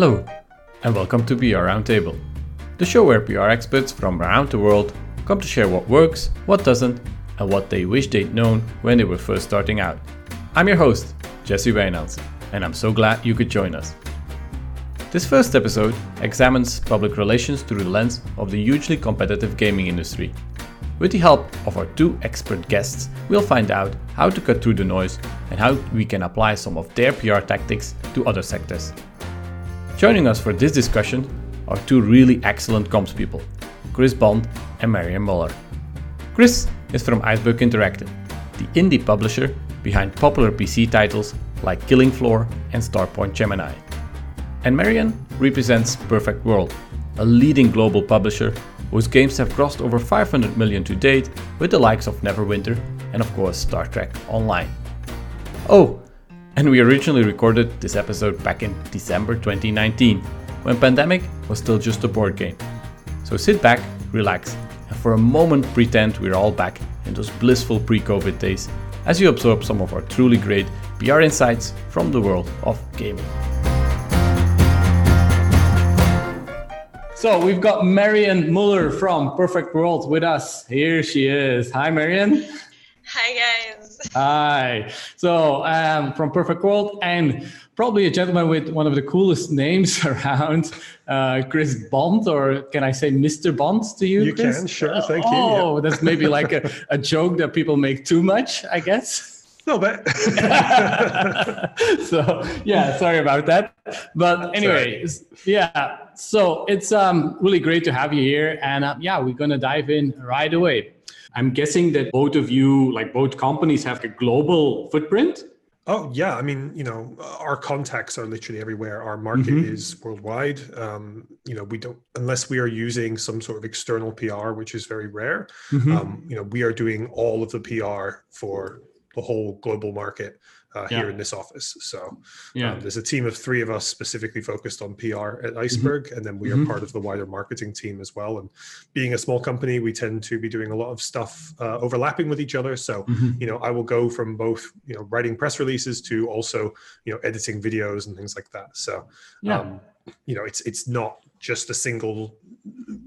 Hello, and welcome to PR Roundtable, the show where PR experts from around the world come to share what works, what doesn't, and what they wish they'd known when they were first starting out. I'm your host, Jesse Reynolds, and I'm so glad you could join us. This first episode examines public relations through the lens of the hugely competitive gaming industry. With the help of our two expert guests, we'll find out how to cut through the noise and how we can apply some of their PR tactics to other sectors. Joining us for this discussion are two really excellent comms people, Chris Bond and Marion Muller. Chris is from Iceberg Interactive, the indie publisher behind popular PC titles like Killing Floor and Starpoint Gemini. And Marion represents Perfect World, a leading global publisher whose games have crossed over 500 million to date with the likes of Neverwinter and of course Star Trek Online. Oh, and we originally recorded this episode back in December 2019, when Pandemic was still just a board game. So sit back, relax, and for a moment pretend we're all back in those blissful pre-COVID days as you absorb some of our truly great PR insights from the world of gaming. So we've got Marion Muller from Perfect World with us. Here she is. Hi, Marion. Hi, guys. Hi. So um, from Perfect World and probably a gentleman with one of the coolest names around, uh, Chris Bond, or can I say Mr. Bond to you? You Chris? can, sure. Thank oh, you. Yeah. Oh, that's maybe like a, a joke that people make too much, I guess. No, but so yeah, sorry about that. But anyway, yeah. So it's um, really great to have you here, and uh, yeah, we're gonna dive in right away. I'm guessing that both of you, like both companies, have a global footprint. Oh yeah, I mean, you know, our contacts are literally everywhere. Our market mm-hmm. is worldwide. Um, you know, we don't unless we are using some sort of external PR, which is very rare. Mm-hmm. Um, you know, we are doing all of the PR for the whole global market uh, yeah. here in this office. So yeah. um, there's a team of three of us specifically focused on PR at mm-hmm. Iceberg, mm-hmm. and then we are mm-hmm. part of the wider marketing team as well. And being a small company, we tend to be doing a lot of stuff uh, overlapping with each other. So mm-hmm. you know, I will go from both you know writing press releases to also you know editing videos and things like that. So yeah. Um, you know, it's it's not just a single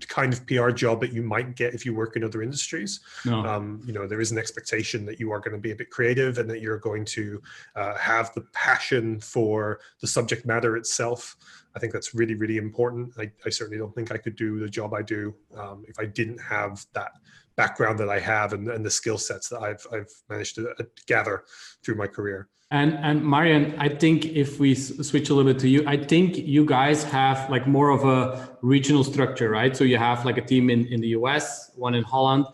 kind of PR job that you might get if you work in other industries. No. Um, you know, there is an expectation that you are going to be a bit creative and that you're going to uh, have the passion for the subject matter itself. I think that's really, really important. I, I certainly don't think I could do the job I do um, if I didn't have that background that I have and, and the skill sets that I've, I've managed to uh, gather through my career. And and Marion, I think if we switch a little bit to you, I think you guys have like more of a regional structure, right? So you have like a team in in the US, one in Holland.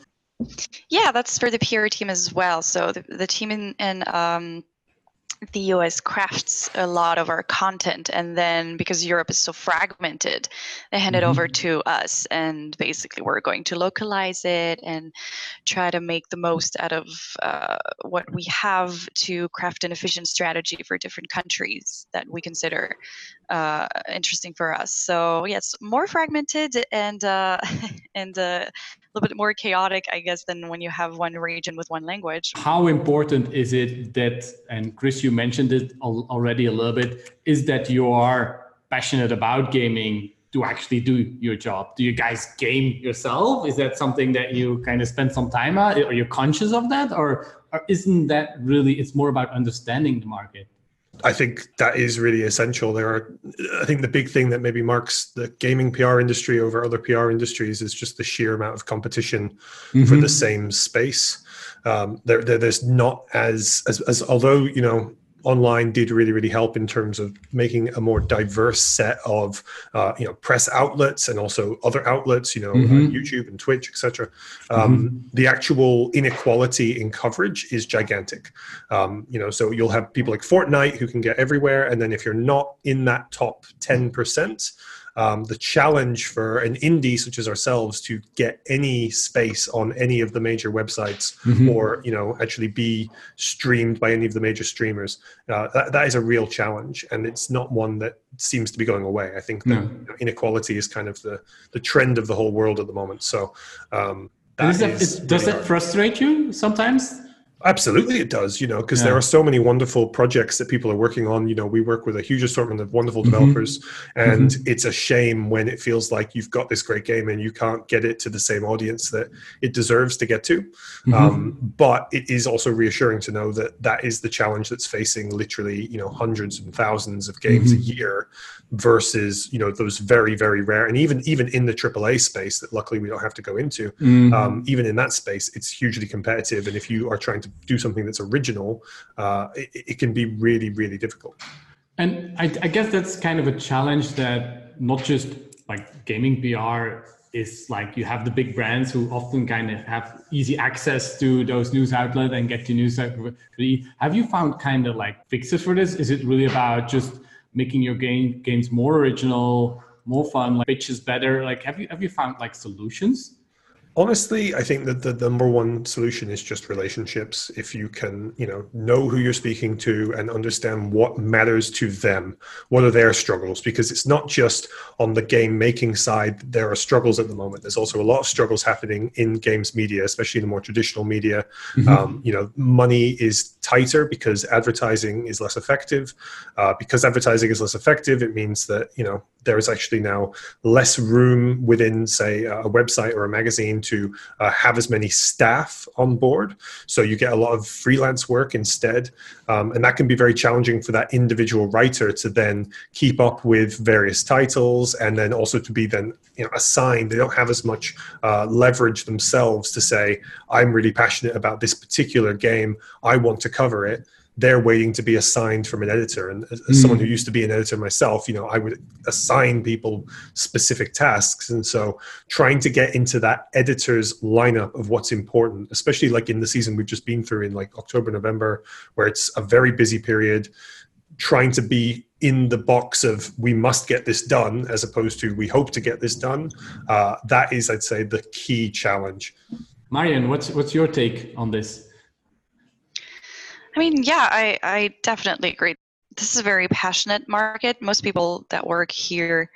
Yeah, that's for the PR team as well. So the, the team in in um, the US crafts a lot of our content. And then because Europe is so fragmented, they hand mm-hmm. it over mm-hmm. to us. And basically, we're going to localize it and try to make the most out of uh, what we have to craft an efficient strategy for different countries that we consider uh, interesting for us. So, yes, more fragmented and, uh, and a little bit more chaotic, I guess, than when you have one region with one language. How important is it that, and Chris, you mentioned it already a little bit, is that you are passionate about gaming to actually do your job? Do you guys game yourself? Is that something that you kind of spend some time at? Are you conscious of that? Or, or isn't that really, it's more about understanding the market? I think that is really essential. There are, I think the big thing that maybe marks the gaming PR industry over other PR industries is just the sheer amount of competition mm-hmm. for the same space. Um, there, there, there's not as, as, as, although, you know, online did really really help in terms of making a more diverse set of uh, you know press outlets and also other outlets you know uh, mm-hmm. uh, youtube and twitch etc um, mm-hmm. the actual inequality in coverage is gigantic um, you know so you'll have people like fortnite who can get everywhere and then if you're not in that top 10% um, the challenge for an indie such as ourselves to get any space on any of the major websites mm-hmm. or you know actually be streamed by any of the major streamers. Uh, that, that is a real challenge and it's not one that seems to be going away. I think that no. inequality is kind of the the trend of the whole world at the moment. So um, that is that, is does really that frustrate you sometimes Absolutely, it does. You know, because yeah. there are so many wonderful projects that people are working on. You know, we work with a huge assortment of wonderful mm-hmm. developers, mm-hmm. and mm-hmm. it's a shame when it feels like you've got this great game and you can't get it to the same audience that it deserves to get to. Mm-hmm. Um, but it is also reassuring to know that that is the challenge that's facing literally, you know, hundreds and thousands of games a mm-hmm. year versus you know those very very rare and even even in the AAA space that luckily we don't have to go into mm-hmm. um, even in that space it's hugely competitive and if you are trying to do something that's original uh, it, it, can be really really difficult and I, I guess that's kind of a challenge that not just like gaming PR is like you have the big brands who often kind of have easy access to those news outlets and get to news. Have you found kind of like fixes for this? Is it really about just making your game games more original, more fun, like pitches better? Like, have you have you found like solutions? Honestly i think that the number one solution is just relationships. If you can you know know who you're speaking to and understand what matters to them what are their struggles because it's not just on the game making side there are struggles at the moment. There's also a lot of struggles happening in games media especially the more traditional media. Mm-hmm. um, you know money is tighter because advertising is less effective. Uh, because advertising is less effective it means that you know there is actually now less room within say a website or a magazine to uh, have as many staff on board. So you get a lot of freelance work instead. Um, and that can be very challenging for that individual writer to then keep up with various titles and then also to be then you know, assigned. They don't have as much uh, leverage themselves to say, I'm really passionate about this particular game. I want to cover it they're waiting to be assigned from an editor. And as, mm. someone who used to be an editor myself, you know, I would assign people specific tasks. And so trying to get into that editor's lineup of what's important, especially like in the season we've just been through in like October, November, where it's a very busy period, trying to be in the box of we must get this done as opposed to we hope to get this done. Uh, that is, I'd say, the key challenge. Marion, what's what's your take on this? I mean, yeah, I, I definitely agree. This is a very passionate market. Most people that work here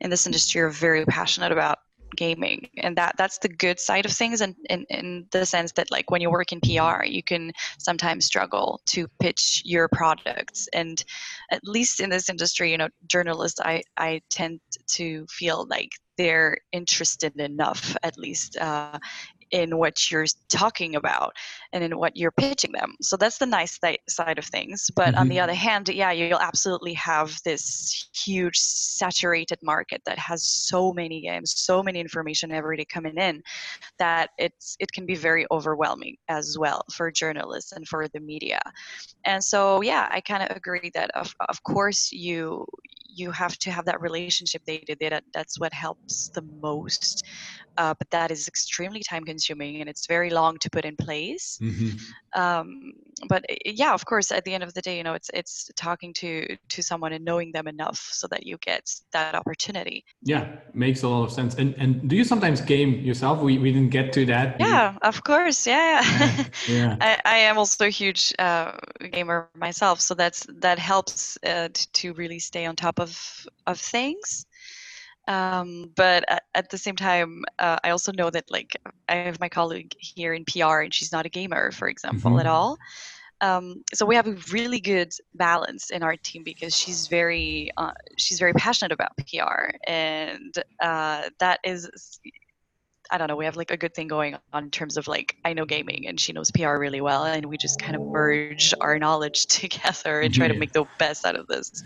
in this industry are very passionate about gaming and that that's the good side of things and in, in the sense that like when you work in pr you can sometimes struggle to pitch your products and at least in this industry you know journalists i i tend to feel like they're interested enough at least uh, in what you're talking about and in what you're pitching them. So that's the nice th- side of things. But mm-hmm. on the mm-hmm. other hand, yeah, you'll absolutely have this huge saturated market that has so many games, so many information every day coming in that it's it can be very overwhelming as well for journalists and for the media. And so yeah, I kind of agree that of of course you you have to have that relationship day to that that's what helps the most uh, but that is extremely time consuming and it's very long to put in place. Mm-hmm. um, but eh, yeah of course at the end of the day you know it's it's talking to to someone and knowing them enough so that you get that opportunity. Yeah makes a lot of sense. And and do you sometimes game yourself? We, we didn't get to that. Yeah of course yeah. Yeah, yeah. I, I, am also a huge uh, gamer myself so that's that helps uh, to really stay on top of of things um, but at, at, the same time, uh, I also know that like I have my colleague here in PR, and she's not a gamer, for example, mm-hmm. at all. Um, so we have a really good balance in our team because she's very uh, she's very passionate about PR, and uh, that is I don't know, we have like a good thing going on in terms of like I know gaming and she knows PR really well, and we just kind of merge our knowledge together and try yeah. to make the best out of this.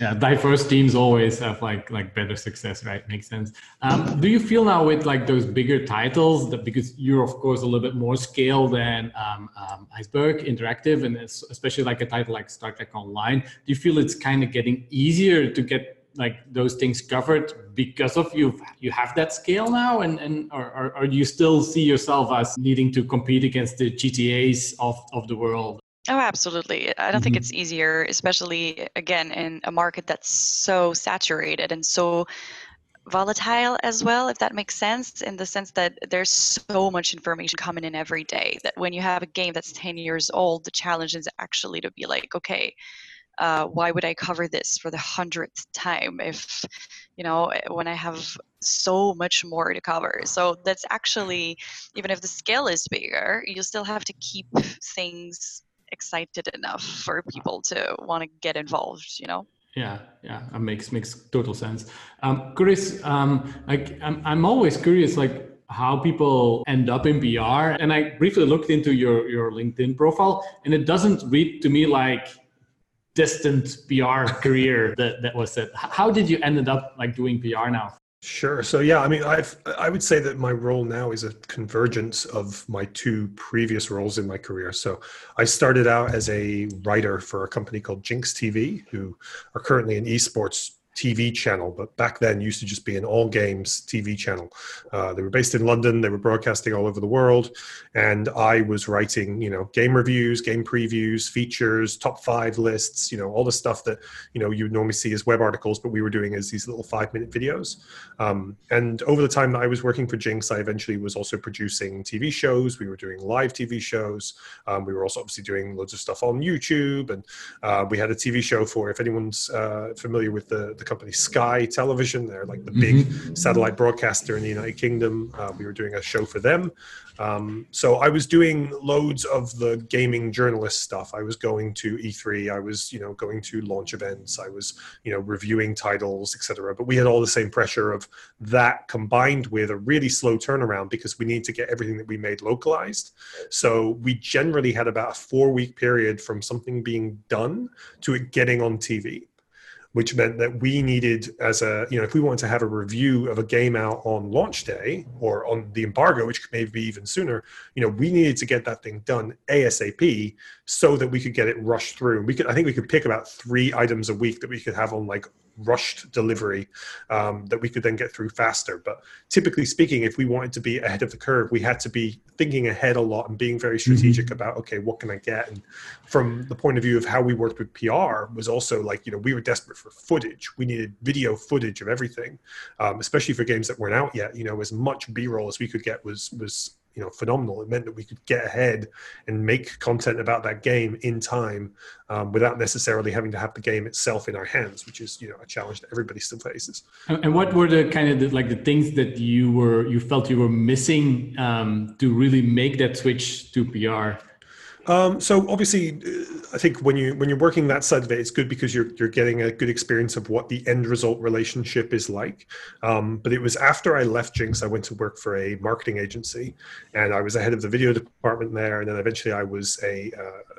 Yeah, diverse teams always have like like better success, right? Makes sense. Um, do you feel now with like those bigger titles that because you're of course a little bit more scale than um, um, Iceberg Interactive, and especially like a title like Star Trek Online, do you feel it's kind of getting easier to get like those things covered because of you you have that scale now and and or, or, or you still see yourself as needing to compete against the gtas of of the world Oh, absolutely. I don't mm-hmm. think it's easier, especially again in a market that's so saturated and so volatile as well, if that makes sense, in the sense that there's so much information coming in every day that when you have a game that's 10 years old, the challenge is actually to be like, okay, uh, why would I cover this for the hundredth time if, you know, when I have so much more to cover? So that's actually, even if the scale is bigger, you still have to keep things excited enough for people to want to get involved, you know? Yeah, yeah, that makes makes total sense. Um, Chris, um, like I'm, I'm always curious, like how people end up in PR. And I briefly looked into your your LinkedIn profile, and it doesn't read to me like distant PR career that that was it. How did you ended up like doing PR now? Sure. So yeah, I mean, I've I would say that my role now is a convergence of my two previous roles in my career. So I started out as a writer for a company called Ginx TV, who are currently an esports TV channel, but back then used to just be an all games TV channel. Uh, they were based in London. They were broadcasting all over the world, and I was writing, you know, game reviews, game previews, features, top five lists, you know, all the stuff that you know you normally see as web articles, but we were doing as these little five minute videos. Um, and over the time that I was working for Ginx, I eventually was also producing TV shows. We were doing live TV shows. Um, we were also obviously doing loads of stuff on YouTube, and uh, we had a TV show for if anyone's uh, familiar with the, the company Sky Television. They're like the big mm-hmm. satellite broadcaster in the United Kingdom. Uh, we were doing a show for them. Um, so I was doing loads of the gaming journalist stuff. I was going to E3. I was, you know, going to launch events. I was, you know, reviewing titles, etc. But we had all the same pressure of that combined with a really slow turnaround because we need to get everything that we made localized. So we generally had about a four week period from something being done to it getting on TV which meant that we needed as a you know if we wanted to have a review of a game out on launch day or on the embargo which may be even sooner you know we needed to get that thing done asap so that we could get it rushed through. We could i think we could pick about three items a week that we could have on like rushed delivery um, that we could then get through faster. But typically speaking, if we wanted to be ahead of the curve, we had to be thinking ahead a lot and being very strategic mm-hmm. about okay, what can I get? And from the point of view of how we worked with PR was also like you know we were desperate for footage. We needed video footage of everything, um, especially for games that weren't out yet. You know, as much B roll as we could get was was you know phenomenal. It meant that we could get ahead and make content about that game in time um, without necessarily having to have the game itself in our hands, which is you know a challenge that everybody still faces. And what were the kind of the, like the things that you were you felt you were missing um, to really make that switch to PR? Um, so obviously, uh, I think when you when you're working that side of it, it's good because you're you're getting a good experience of what the end result relationship is like. Um, but it was after I left Ginx, I went to work for a marketing agency, and I was the head of the video department there, and then eventually I was a uh,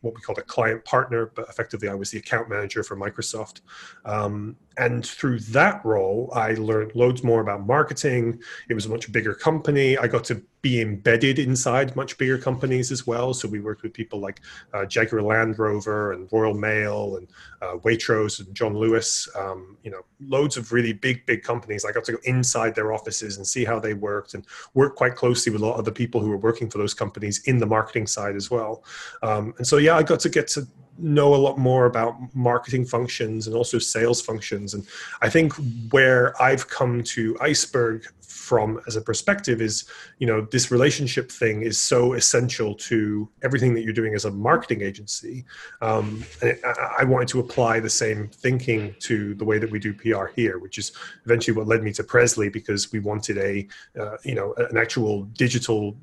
what we called a client partner, but effectively I was the account manager for Microsoft. Um, and through that role, I learned loads more about marketing. It was a much bigger company. I got to be embedded inside much bigger companies as well. So we worked with people like uh, Jaguar Land Rover and Royal Mail and uh, Waitrose and John Lewis. Um, you know, loads of really big, big companies. I got to go inside their offices and see how they worked and work quite closely with a lot of the people who were working for those companies in the marketing side as well. Um, and so, yeah, I got to get to know a lot more about marketing functions and also sales functions. And I think where I've come to Iceberg from as a perspective is, you know, this relationship thing is so essential to everything that you're doing as a marketing agency. Um, and I wanted to apply the same thinking to the way that we do PR here, which is eventually what led me to Prezly because we wanted a, uh, you know, an actual digital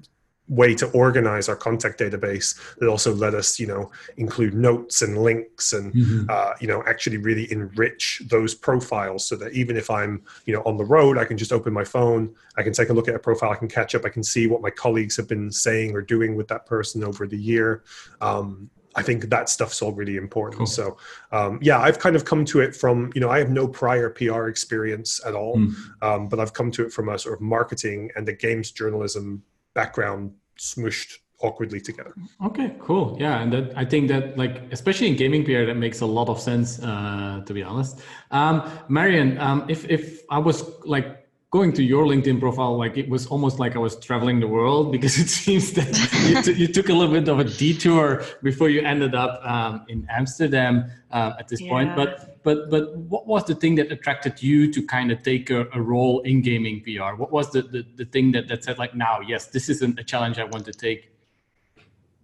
way to organize our contact database that also let us you know include notes and links and mm-hmm. uh, you know actually really enrich those profiles so that even if i'm you know on the road i can just open my phone i can take a look at a profile i can catch up i can see what my colleagues have been saying or doing with that person over the year um, I think that stuff's all really important. Cool. So, um, yeah, I've kind of come to it from, you know, I have no prior PR experience at all, mm. um, but I've come to it from a sort of marketing and the games journalism background smushed awkwardly together. Okay, cool. Yeah, and that I think that like especially in gaming PR that makes a lot of sense uh, to be honest. Um, Marion, um, if if I was like going to your LinkedIn profile, like it was almost like I was traveling the world because it seems that you, t- you took a little bit of a detour before you ended up um, in Amsterdam uh, at this yeah. point. But but but what was the thing that attracted you to kind of take a, a role in gaming PR? What was the, the, the thing that, that said like now, yes, this is a challenge I want to take?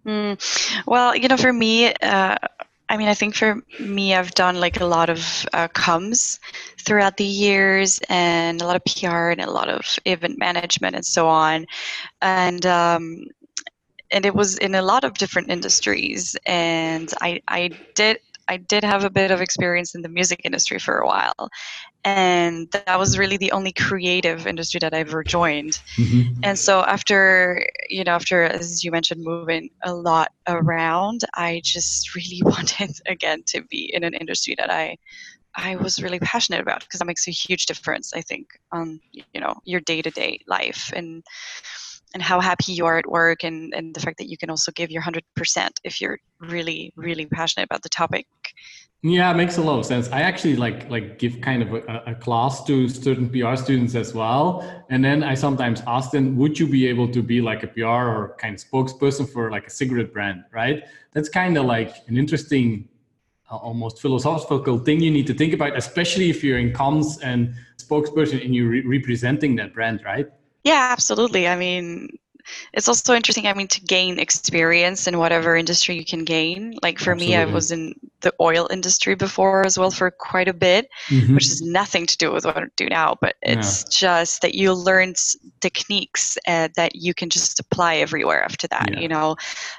Mm, well, you know, for me, uh, I mean, I think for me, I've done like a lot of uh, comms throughout the years, and a lot of PR, and a lot of event management, and so on. And um, and it was in a lot of different industries. And I I did I did have a bit of experience in the music industry for a while, and that was really the only creative industry that I ever joined. Mm-hmm. And so after you know, after as you mentioned, moving a lot around, I just really wanted again to be in an industry that I I was really passionate about because that makes a huge difference. I think on you know your day to day life and and how happy you are at work and, and the fact that you can also give your 100% if you're really really passionate about the topic. Yeah it makes a lot of sense. I actually like like give kind of a, a, class to certain pr students as well. And then i sometimes ask them would you be able to be like a pr or kind of spokesperson for like a cigarette brand right? That's kind of like an interesting uh, almost philosophical thing you need to think about especially if you're in comms and spokesperson and you're re- representing that brand right yeah, absolutely. I mean, it's also interesting i mean to gain experience in whatever industry you can gain like for Absolutely. me i was in the oil industry before as well for quite a bit mm-hmm. which has nothing to do with what i do now but it's yeah. just that you learn techniques uh, that you can just apply everywhere after that yeah. you know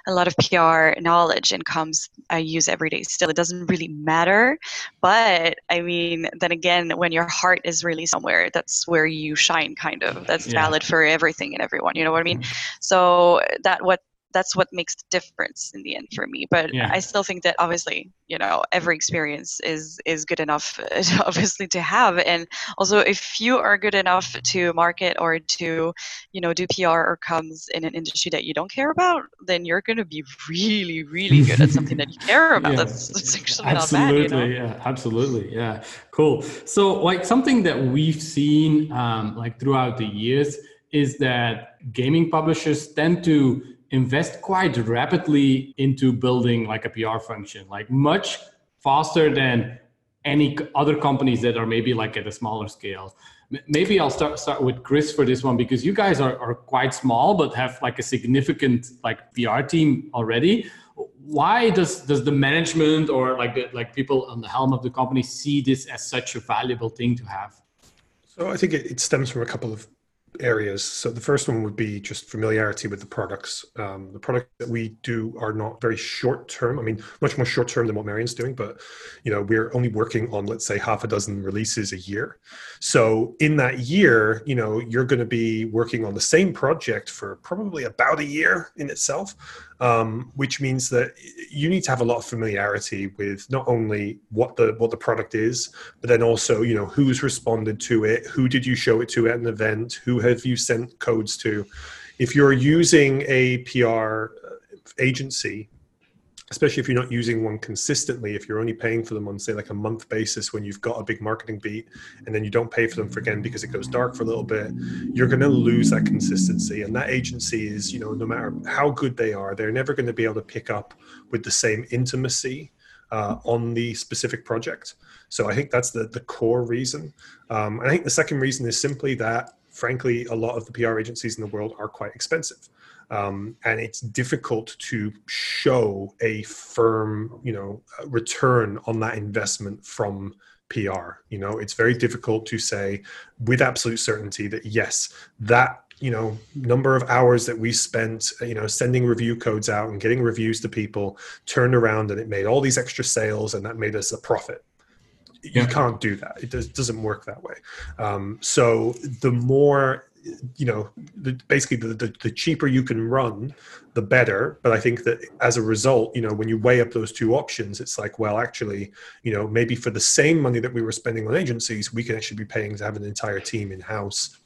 a lot of pr knowledge and comes i use every day still it doesn't really matter but i mean then again when your heart is really somewhere that's where you shine kind of that's yeah. valid for everything and everyone you know what i mean. So that what that's what makes the difference in the end for me. But yeah. i still think that obviously you know every experience is is good enough obviously to have. And also if you are good enough to market or to you know do pr or comes in an industry that you don't care about then you're going to be really really good at something that you care about. Yeah. that's, that's actually absolutely, not bad you know? yeah. Absolutely. Yeah. Cool. So like something that we've seen um, like throughout the years is that gaming publishers tend to invest quite rapidly into building like a PR function, like much faster than any other companies that are maybe like at a smaller scale. Maybe I'll start start with Chris for this one because you guys are, are quite small but have like a significant like PR team already. Why does does the management or like the, like people on the helm of the company see this as such a valuable thing to have? So I think it, it stems from a couple of areas. So the first one would be just familiarity with the products. Um, the products that we do are not very short term. I mean, much more short term than what Marion's doing, but you know, we're only working on let's say half a dozen releases a year. So in that year, you know, you're going to be working on the same project for probably about a year in itself um, which means that you need to have a lot of familiarity with not only what the what the product is, but then also you know who's responded to it, who did you show it to at an event, who have you sent codes to. If you're using a PR agency, especially if you're not using one consistently if you're only paying for them on say like a month basis when you've got a big marketing beat and then you don't pay for them for again because it goes dark for a little bit you're going to lose that consistency. And that agency is you know no matter how good they are they're never going to be able to pick up with the same intimacy uh, on the specific project. So i think that's the the core reason. Um, i think the second reason is simply that frankly a lot of the pr agencies in the world are quite expensive um, and it's difficult to show a firm, you know, return on that investment from PR. You know, it's very difficult to say with absolute certainty that yes, that you know number of hours that we spent you know sending review codes out and getting reviews to people turned around and it made all these extra sales and that made us a profit yeah. you can't do that. It does, doesn't work that way. Um, so the more you know the, basically the, the, the cheaper you can run the better. But i think that as a result you know when you weigh up those two options it's like well actually you know maybe for the same money that we were spending on agencies we can actually be paying to have an entire team in house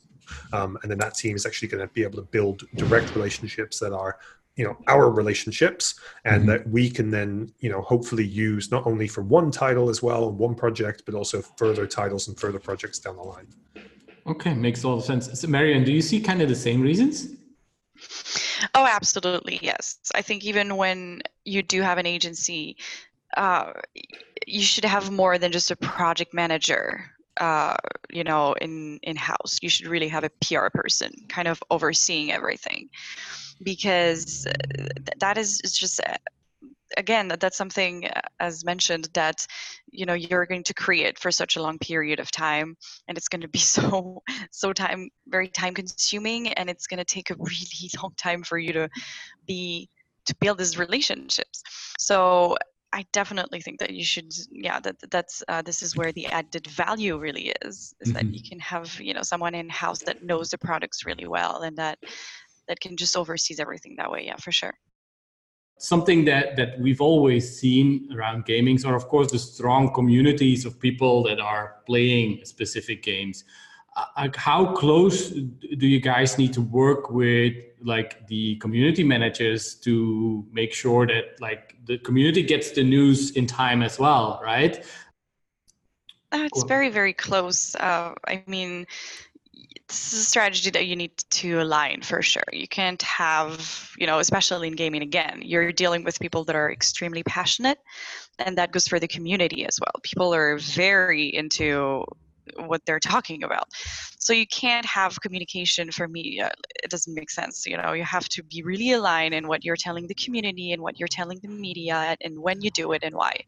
um, and then that team is actually going to be able to build direct relationships that are you know our relationships and mm-hmm. that we can then you know hopefully use not only for one title as well one project but also further titles and further projects down the line Okay, makes a lot of sense. So, Marion, do you see kind of the same reasons? Oh, absolutely, yes. I think even when you do have an agency, uh, you should have more than just a project manager. Uh, you know, in in house, you should really have a PR person, kind of overseeing everything, because that is just again that, that's something uh, as mentioned that you know you're going to create for such a long period of time and it's going to be so so time very time consuming and it's going to take a really long time for you to be to build these relationships so I definitely think that you should, yeah, that that's uh, this is where the added value really is, is mm-hmm. that you can have you know someone in house that knows the products really well and that that can just oversees everything that way. Yeah, for sure. Something that that we've always seen around gaming are of course the strong communities of people that are playing specific games like how close do you guys need to work with like the community managers to make sure that like the community gets the news in time as well right uh, it's very very close uh, i mean this is a strategy that you need to align for sure. You can't have you know especially in gaming again you're dealing with people that are extremely passionate and that goes for the community as well. People are very into what they're talking about. So you can't have communication for media. It doesn't make sense you know. You have to be really aligned in what you're telling the community and what you're telling the media and when you do it and why.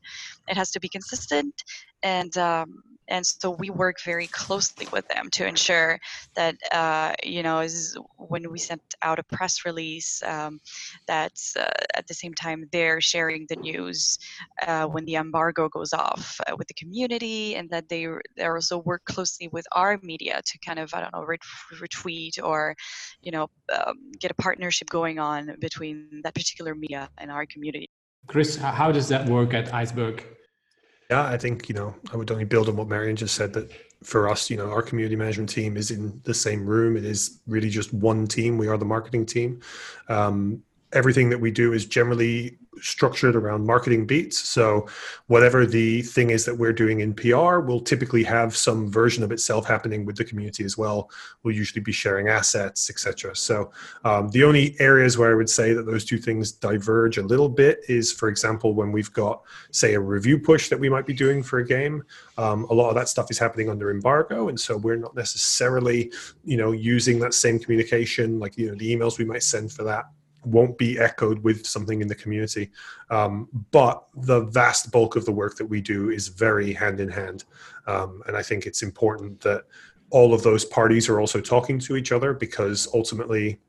It has to be consistent and um, and so we work very closely with them to ensure that uh, you know is when we sent out a press release um, that uh, at the same time they're sharing the news uh, when the embargo goes off uh, with the community and that they they also work closely with our media to kind of I don't know retweet or you know um, get a partnership going on between that particular media and our community. Chris, how does that work at Iceberg? Yeah, I think, you know, I would only build on what Marion just said that for us, you know, our community management team is in the same room. It is really just one team. We are the marketing team. Um, everything that we do is generally structured around marketing beats. So whatever the thing is that we're doing in PR, we'll typically have some version of itself happening with the community as well. We'll usually be sharing assets, etc. So um, the only areas where I would say that those two things diverge a little bit is, for example, when we've got, say, a review push that we might be doing for a game. Um, a lot of that stuff is happening under embargo, and so we're not necessarily, you know, using that same communication, like you know, the emails we might send for that won't be echoed with something in the community. Um, but the vast bulk of the work that we do is very hand in hand. Um, and I think it's important that all of those parties are also talking to each other because ultimately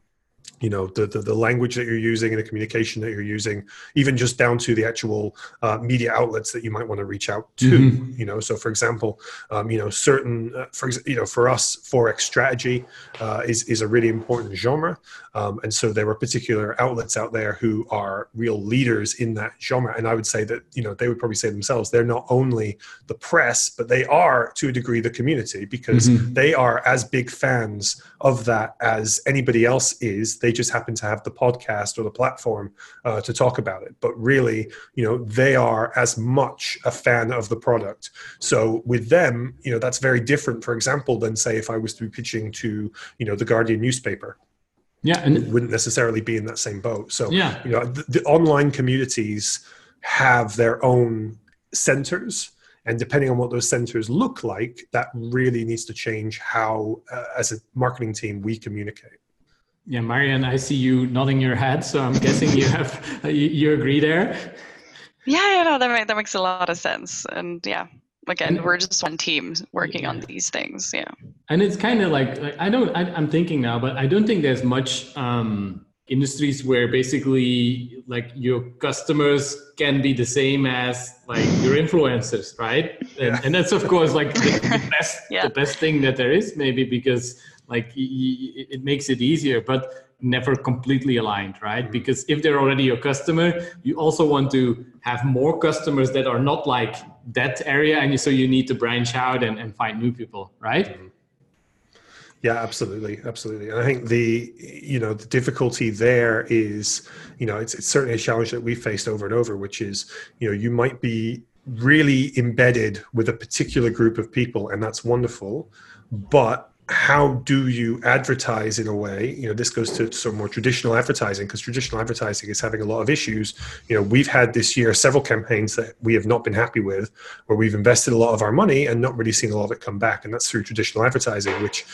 you know the, the, the language that you're using and the communication that you're using even just down to the actual uh, media outlets that you might want to reach out to mm-hmm. you know so for example um, you know certain uh, for you know for us 4X strategy uh, is is a really important genre um, and so there are particular outlets out there who are real leaders in that genre and i would say that you know they would probably say themselves they're not only the press but they are to a degree the community because mm-hmm. they are as big fans of that as anybody else is they just happen to have the podcast or the platform uh, to talk about it. But really you know they are as much a fan of the product. So with them you know that's very different for example than say if i was to be pitching to you know the guardian newspaper. Yeah and it wouldn't necessarily be in that same boat. So yeah. you know the, the online communities have their own centers and depending on what those centers look like that really needs to change how uh, as a marketing team we communicate yeah Marion, i see you nodding your head so i'm guessing you have you, you agree there yeah yeah no that, make, that makes a lot of sense and yeah again and, we're just one team working yeah. on these things yeah and it's kind of like, like i don't I, am thinking now but i don't think there's much um industries where basically like your customers can be the same as like your influencers right and, yeah. and that's of course like the, the best yeah. the best thing that there is maybe because like it makes it easier but never completely aligned right mm-hmm. because if they're already your customer you also want to have more customers that are not like that area and so you need to branch out and, and find new people right mm-hmm. Yeah, absolutely, absolutely. And I think the you know the difficulty there is you know it's it's certainly a challenge that we faced over and over, which is you know you might be really embedded with a particular group of people, and that's wonderful, but how do you advertise in a way you know this goes to some more traditional advertising because traditional advertising is having a lot of issues you know we've had this year several campaigns that we have not been happy with where we've invested a lot of our money and not really seen a lot of it come back and that's through traditional advertising which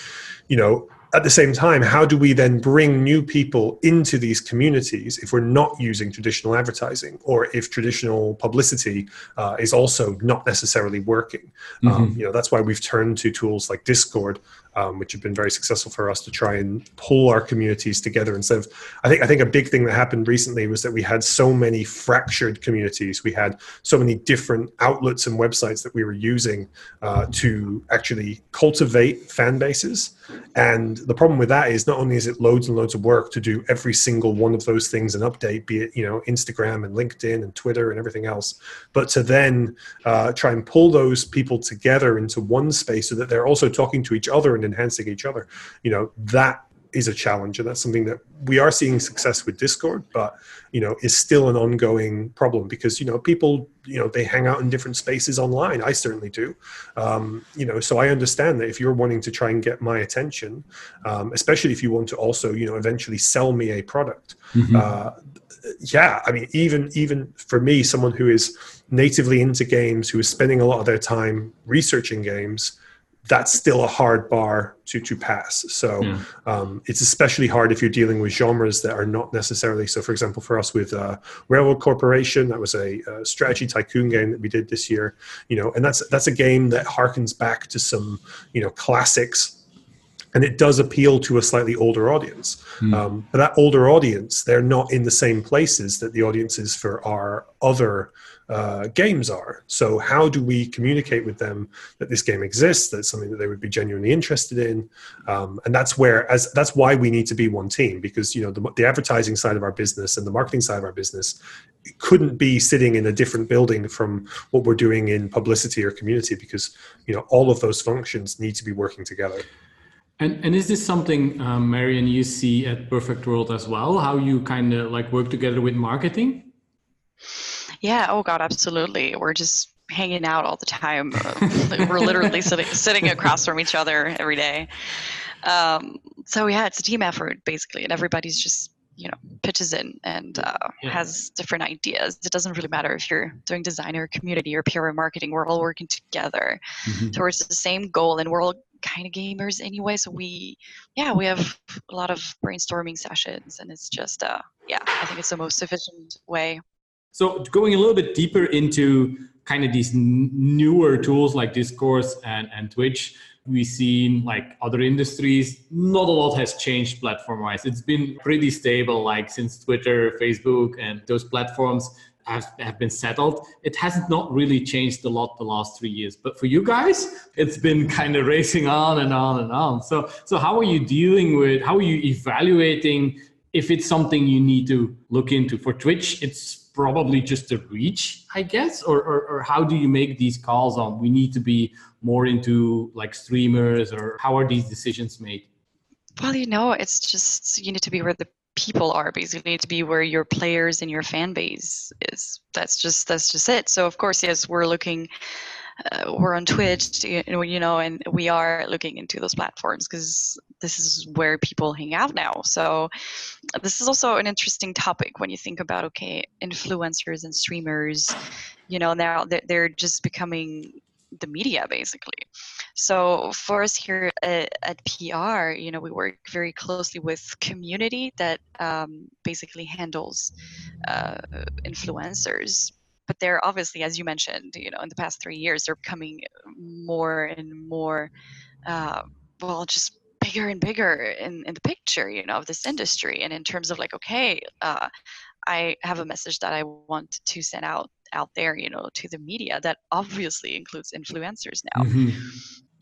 you know at the same time, how do we then bring new people into these communities if we're not using traditional advertising or if traditional publicity uh, is also not necessarily working? Mm-hmm. Um, you know, that's why we've turned to tools like Discord um, which have been very successful for us to try and pull our communities together instead of i think i think a big thing that happened recently was that we had so many fractured communities. We had so many different outlets and websites that we were using uh, to actually cultivate fan bases. And the problem with that is not only is it loads and loads of work to do every single one of those things and update, be it you know Instagram and LinkedIn and Twitter and everything else, but to then uh, try and pull those people together into one space so that they're also talking to each other and enhancing each other. You know that is a challenge and that's something that we are seeing success with discord but you know is still an ongoing problem because you know people you know they hang out in different spaces online i certainly do um, you know so i understand that if you're wanting to try and get my attention um, especially if you want to also you know eventually sell me a product mm-hmm. uh, yeah i mean even even for me someone who is natively into games who is spending a lot of their time researching games that's still a hard bar to to pass. So yeah. um, it's especially hard if you're dealing with genres that are not necessarily. So, for example, for us with uh, Railroad Corporation, that was a, a, strategy tycoon game that we did this year. You know, and that's that's a game that harkens back to some you know classics. And it does appeal to a slightly older audience. Mm. Um, but that older audience, they're not in the same places that the audiences for our other uh, games are. So, how do we communicate with them that this game exists? That's something that they would be genuinely interested in, um, and that's where, as that's why we need to be one team because you know the, the advertising side of our business and the marketing side of our business couldn't be sitting in a different building from what we're doing in publicity or community because you know all of those functions need to be working together. And and is this something, um, Marion, you see at Perfect World as well? How you kind of like work together with marketing? Yeah. Oh God, absolutely. We're just hanging out all the time. We're literally sitting sitting across from each other every day. Um, so yeah, it's a team effort basically, and everybody's just you know pitches in and uh, yeah. has different ideas. It doesn't really matter if you're doing design or community or PR or marketing. We're all working together mm-hmm. towards the same goal, and we're all kind of gamers anyway. So we, yeah, we have a lot of brainstorming sessions, and it's just, uh, yeah, I think it's the most efficient way so going a little bit deeper into kind of these newer tools like Discord and, and Twitch, we've seen like other industries, not a lot has changed platform wise. It's been pretty stable, like since Twitter, Facebook, and those platforms have, have been settled. It has not really changed a lot the last three years. But for you guys, it's been kind of racing on and on and on. So, so how are you dealing with, how are you evaluating if it's something you need to look into? For Twitch, it's probably just a reach, I guess, or, or, or how do you make these calls on we need to be more into like streamers or how are these decisions made? Well, you know, it's just you need to be where the people are basically you need to be where your players and your fan base is. That's just that's just it. So of course yes we're looking uh, we're on Twitch, you know, and we are looking into those platforms because this is where people hang out now. So this is also an interesting topic when you think about okay, influencers and streamers, you know, now they're, just becoming the media basically. So for us here at, at, PR, you know, we work very closely with community that um, basically handles uh, influencers but they're obviously, as you mentioned, you know, in the past three years, they're becoming more and more, uh, well, just bigger and bigger in, in the picture, you know, of this industry. And in terms of like, okay, uh, I have a message that I want to send out out there, you know, to the media that obviously includes influencers now. Mm-hmm.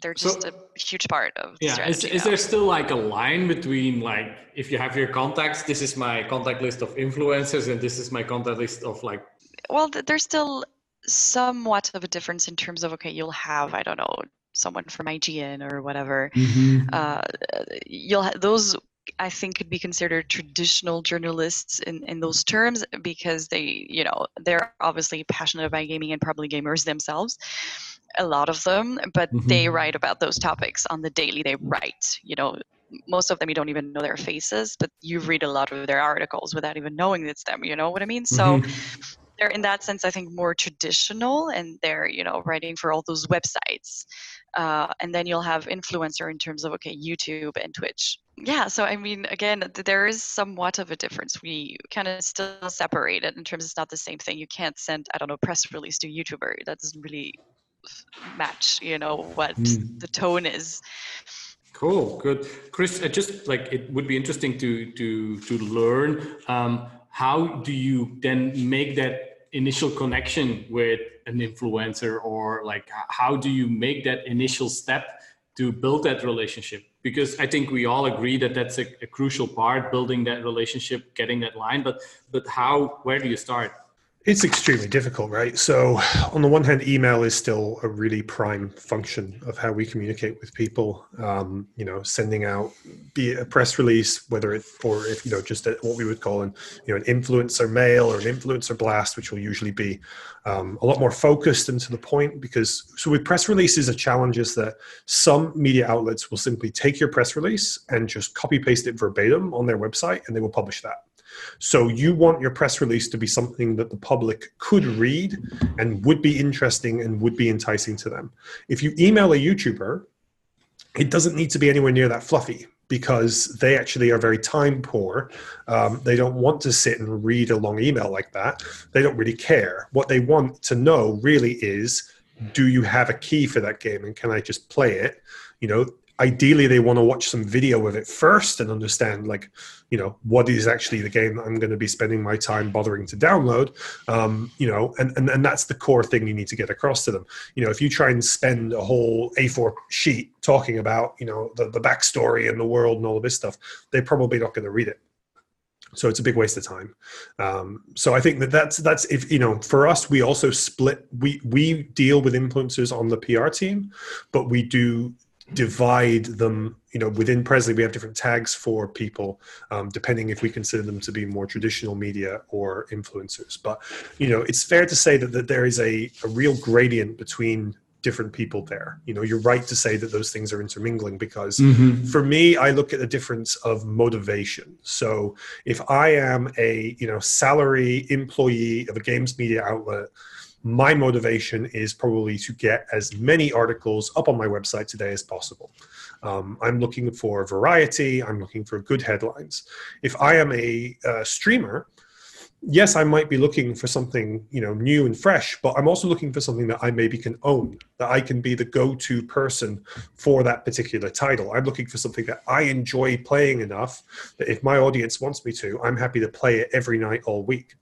They're just so, a huge part of yeah. Is, is there still like a line between like if you have your contacts, this is my contact list of influencers, and this is my contact list of like well, there's still somewhat of a difference in terms of okay, you'll have I don't know someone from IGN or whatever. Mm-hmm. Uh, you'll ha- those I think could be considered traditional journalists in, in those terms because they, you know, they're obviously passionate about gaming and probably gamers themselves, a lot of them, but mm-hmm. they write about those topics on the daily. They write, you know, most of them you don't even know their faces, but you read a lot of their articles without even knowing it's them. You know what I mean? So mm-hmm they're in that sense i think more traditional and they're you know writing for all those websites uh, and then you'll have influencer in terms of okay youtube and twitch. Yeah so i mean again there is somewhat of a difference. We kind of still separate it in terms it's not the same thing. You can't send i don't know press release to youtuber. That doesn't really match you know what mm. the tone is. Cool good. Chris I just like it would be interesting to to to learn um, how do you then make that initial connection with an influencer or like how do you make that initial step to build that relationship? Because i think we all agree that that's a, a, crucial part building that relationship getting that line but but how where do you start it's extremely difficult, right? So, on the one hand, email is still a really prime function of how we communicate with people. Um, you know, sending out be it a press release, whether it or if you know just a, what we would call an you know an influencer mail or an influencer blast, which will usually be um, a lot more focused and to the point. Because so with press releases, a challenge is that some media outlets will simply take your press release and just copy paste it verbatim on their website, and they will publish that. So you want your press release to be something that the public could read and would be interesting and would be enticing to them. If you email a YouTuber, it doesn't need to be anywhere near that fluffy because they actually are very time poor. Um, they don't want to sit and read a long email like that. They don't really care. What they want to know really is do you have a key for that game and can I just play it? You know, ideally they want to watch some video of it first and understand like you know what is actually the game that i'm going to be spending my time bothering to download um, you know and, and and that's the core thing you need to get across to them. You know if you try and spend a whole a4 sheet talking about you know the, the backstory and the world and all of this stuff they're probably not going to read it. So it's a big waste of time. Um, so i think that that's that's if you know for us we also split we we deal with influencers on the pr team but we do divide them you know within Prezly we have different tags for people um, depending if we consider them to be more traditional media or influencers. But you know it's fair to say that, that there is a, a real gradient between different people there. You know you're right to say that those things are intermingling because mm-hmm. for me i look at the difference of motivation. So if i am a you know salary employee of a games media outlet my motivation is probably to get as many articles up on my website today as possible. Um, I'm looking for variety. I'm looking for good headlines. If I am a uh, streamer, yes, I might be looking for something you know new and fresh, but I'm also looking for something that I maybe can own, that I can be the go-to person for that particular title. I'm looking for something that I enjoy playing enough that if my audience wants me to, I'm happy to play it every night all week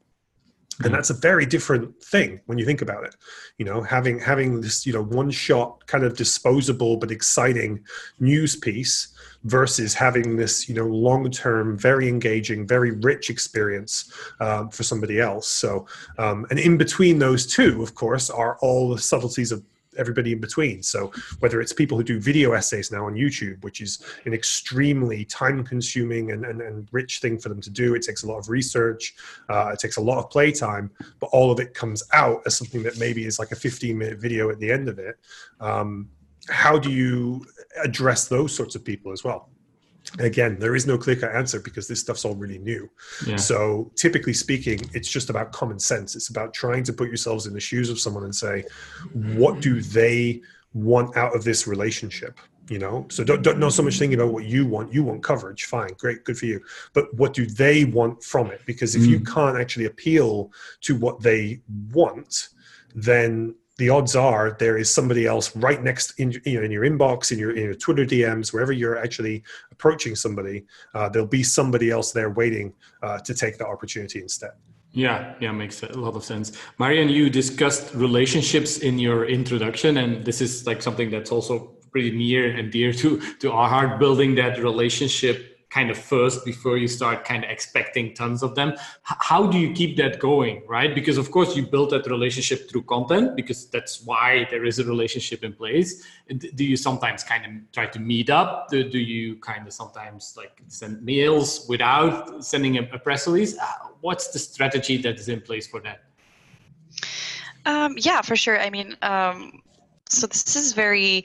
and that's a very different thing when you think about it. You know having having this you know one shot kind of disposable but exciting news piece versus having this you know long term very engaging very rich experience um, for somebody else. So um, and in between those two of course are all the subtleties of everybody in between. So whether it's people who do video essays now on YouTube, which is an extremely time consuming and, and, and rich thing for them to do. It takes a lot of research. Uh, it takes a lot of playtime, but all of it comes out as something that maybe is like a 15 minute video at the end of it. Um, how do you address those sorts of people as well? Again there is no clear cut answer because this stuff's all really new. Yeah. so typically speaking it's just about common sense. It's about trying to put yourselves in the shoes of someone and say what do they want out of this relationship? You know? So don't, don't not so much thinking about what you want. You want coverage. Fine. Great. Good for you. But what do they want from it? Because if mm. you can't actually appeal to what they want then the odds are there is somebody else right next in, you know, in your inbox, in your, in your Twitter DMs, wherever you're actually approaching somebody, uh, there'll be somebody else there waiting uh, to take the opportunity instead. Yeah, yeah, makes a lot of sense. Marion, you discussed relationships in your introduction, and this is like something that's also pretty near and dear to to our heart. Building that relationship kind of first before you start kind of expecting tons of them. How do you keep that going right? Because of course you build that relationship through content because that's why there is a relationship in place. Do you sometimes kind of try to meet up? Do, do you kind of sometimes like send mails without sending a, a press release? Uh, what's the strategy that is in place for that? Um, yeah for sure. I mean um, so this is very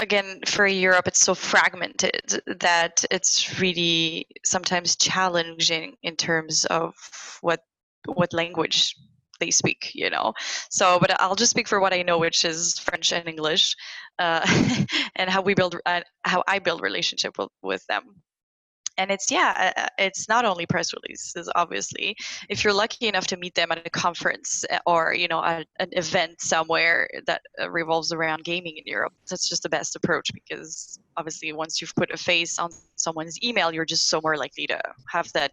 again for europe it's so fragmented that it's really sometimes challenging in terms of what what language they speak you know? So but i'll just speak for what i know which is french and english uh, and how we build uh, how i build relationship with, with them and it's yeah uh, uh, it's not only press releases obviously. If you're lucky enough to meet them at a conference uh, or you know a, an event somewhere that revolves around gaming in europe that's just the best approach because obviously once you've put a face on someone's email you're just so more likely to have that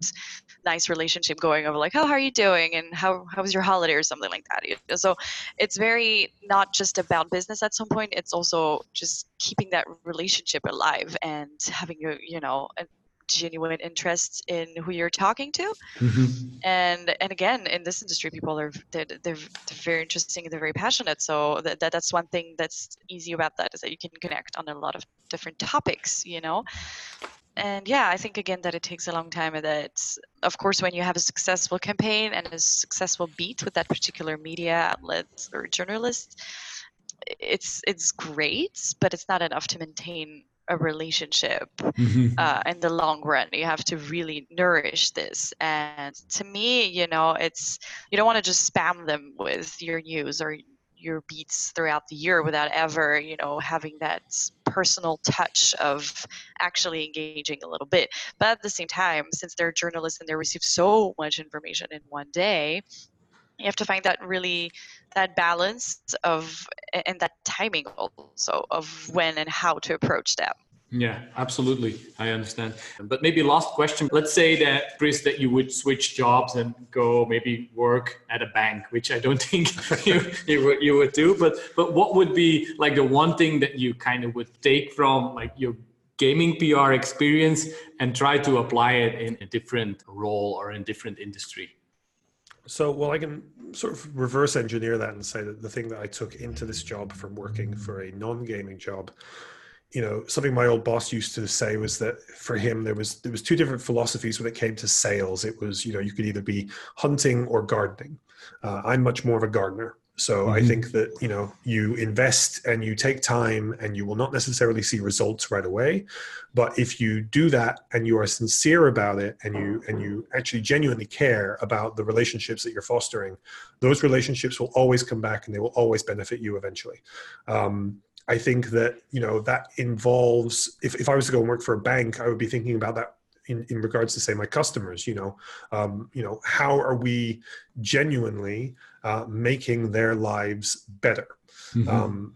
nice relationship going over like oh how are you doing? and how, how was your holiday? or something like that so it's very not just about business at some point it's also just keeping that relationship alive and having a you know genuine interest in who you're talking to. Mm-hmm. and and again in this industry people are they're, they're, they're very interesting they're very passionate. So that, that that's one thing that's easy about that is that you can connect on a lot of different topics you know? And yeah i think again that it takes a long time and that of course when you have a successful campaign and a successful beat with that particular media outlet or journalist it's it's great but it's not enough to maintain a relationship mm-hmm. uh, in the long run. You have to really nourish this. And to me, you know, it's you don't want to just spam them with your news or your beats throughout the year without ever, you know, having that personal touch of actually engaging a little bit. But at the same time, since they're journalists and they receive so much information in one day, you have to find that really that balance of and that timing also of when and how to approach them. Yeah absolutely. I understand. But maybe last question. Let's say that chris that you would switch jobs and go maybe work at a bank which i don't think you, you, would, you would do. But but what would be like the one thing that you kind of would take from like your gaming pr experience and try to apply it in a different role or in different industry so, well, I can sort of reverse engineer that and say that the thing that I took into this job from working for a non-gaming job, you know, something my old boss used to say was that for him there was there was two different philosophies when it came to sales. It was you know you could either be hunting or gardening. Uh, I'm much more of a gardener. So mm-hmm. I think that you know you invest and you take time and you will not necessarily see results right away, but if you do that and you are sincere about it and you and you actually genuinely care about the relationships that you're fostering, those relationships will always come back and they will always benefit you eventually. Um, I think that you know that involves if if I was to go and work for a bank, I would be thinking about that in, in regards to say my customers you know um, you know how are we genuinely uh, making their lives better. Mm-hmm. um,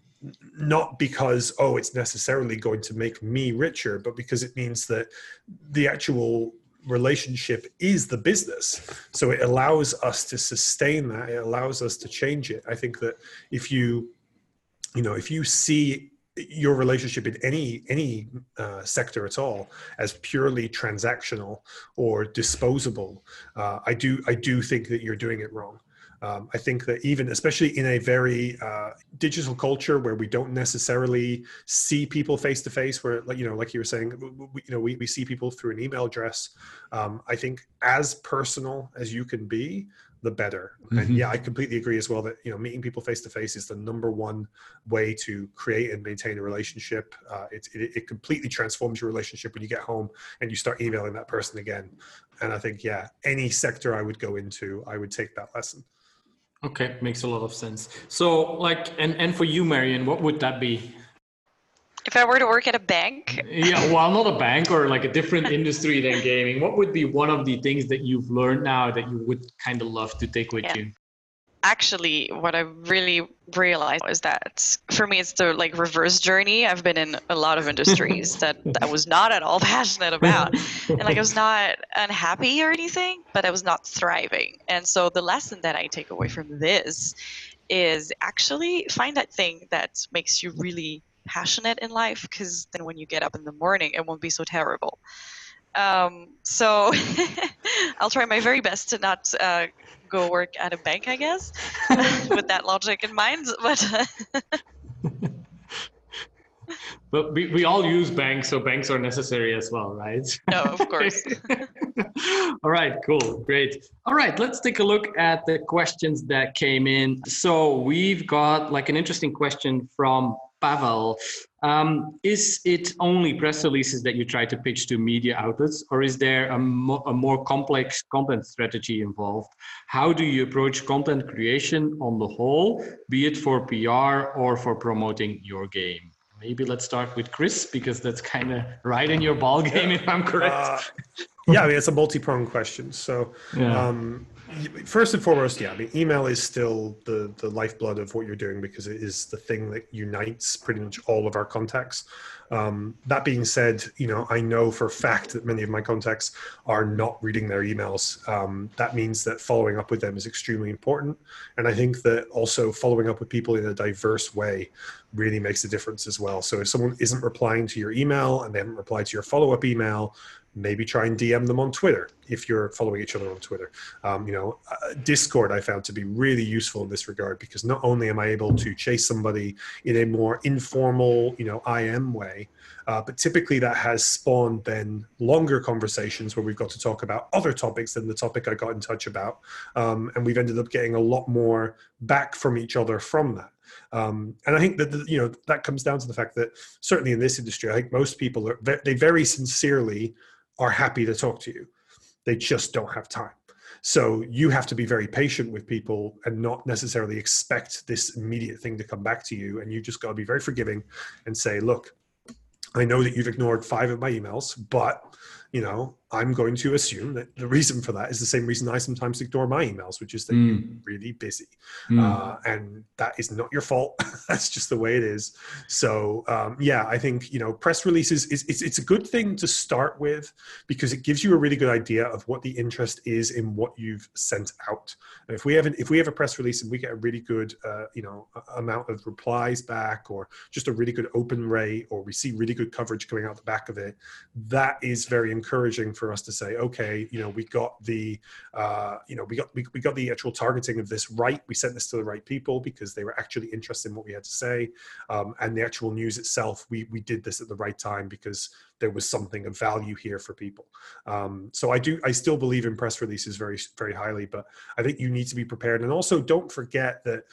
not because oh it's necessarily going to make me richer but because it means that the actual relationship is the business. So it allows us to sustain that. It allows us to change it. I think that if you you know if you see your relationship in any any uh, sector at all as purely transactional or disposable uh, i do i do think that you're doing it wrong um, i think that even especially in a very uh, digital culture where we don't necessarily see people face to face where like you know like you were saying we, you know we, we see people through an email address um, i think as personal as you can be the better. Mm-hmm. And yeah, I completely agree as well that you know meeting people face to face is the number one way to create and maintain a relationship. Uh, it, it, it completely transforms your relationship when you get home and you start emailing that person again. And I think yeah, any sector I would go into, I would take that lesson. Okay, makes a lot of sense. So like, and and for you, Marion, what would that be? If I were to work at a bank? yeah, well, not a bank or like a different industry than gaming. What would be one of the things that you've learned now that you would kind of love to take with yeah. you? Actually, what I really realized is that for me, it's the like reverse journey. I've been in a lot of industries that I was not at all passionate about, and like I was not unhappy or anything, but I was not thriving. And so the lesson that I take away from this is actually find that thing that makes you really passionate in life because then when you get up in the morning it won't be so terrible um, so i'll try my very best to not uh, go work at a bank i guess with that logic in mind but but we, we all use banks so banks are necessary as well right? No of course. All right cool great. All right let's take a look at the questions that came in. So we've got like an interesting question from Pavel, um, is it only press releases that you try to pitch to media outlets, or is there a, mo a, more complex content strategy involved? How do you approach content creation on the whole, be it for PR or for promoting your game? Maybe let's start with Chris because that's kind of right in your ball game, if I'm correct. Uh, yeah, I mean it's a multi-pronged question. So, yeah. um, first and foremost, yeah, I mean, email is still the the lifeblood of what you're doing because it is the thing that unites pretty much all of our contacts. Um, that being said, you know, I know for a fact that many of my contacts are not reading their emails. Um, that means that following up with them is extremely important, and I think that also following up with people in a diverse way really makes a difference as well. So if someone isn't replying to your email and they haven't replied to your follow up email, maybe try and DM them on Twitter if you're following each other on Twitter. Um, you know, uh, Discord I found to be really useful in this regard because not only am I able to chase somebody in a more informal, you know, IM way, uh, but typically that has spawned then longer conversations where we've got to talk about other topics than the topic I got in touch about, um, and we've ended up getting a lot more back from each other from that. Um, and I think that the, you know that comes down to the fact that certainly in this industry, I think most people are they very sincerely are happy to talk to you. They just don't have time. So you have to be very patient with people and not necessarily expect this immediate thing to come back to you. And you just got to be very forgiving and say, look, I know that you've ignored five of my emails, but you know, I'm going to assume that the reason for that is the same reason I sometimes ignore my emails, which is that mm. you're really busy. Mm. Uh, and that is not your fault. That's just the way it is. So, um, yeah, I think, you know, press releases is it's, it's a good thing to start with because it gives you a really good idea of what the interest is in what you've sent out. And if we have an, if we have a press release and we get a really good, uh, you know, amount of replies back or just a really good open rate or we see really good coverage coming out the back of it, that is very encouraging for us to say, okay, you know, we got the, uh, you know, we got we, we got the actual targeting of this right. We sent this to the right people because they were actually interested in what we had to say, um, and the actual news itself, we we did this at the right time because there was something of value here for people. Um, so I do, I still believe in press releases very very highly, but I think you need to be prepared, and also don't forget that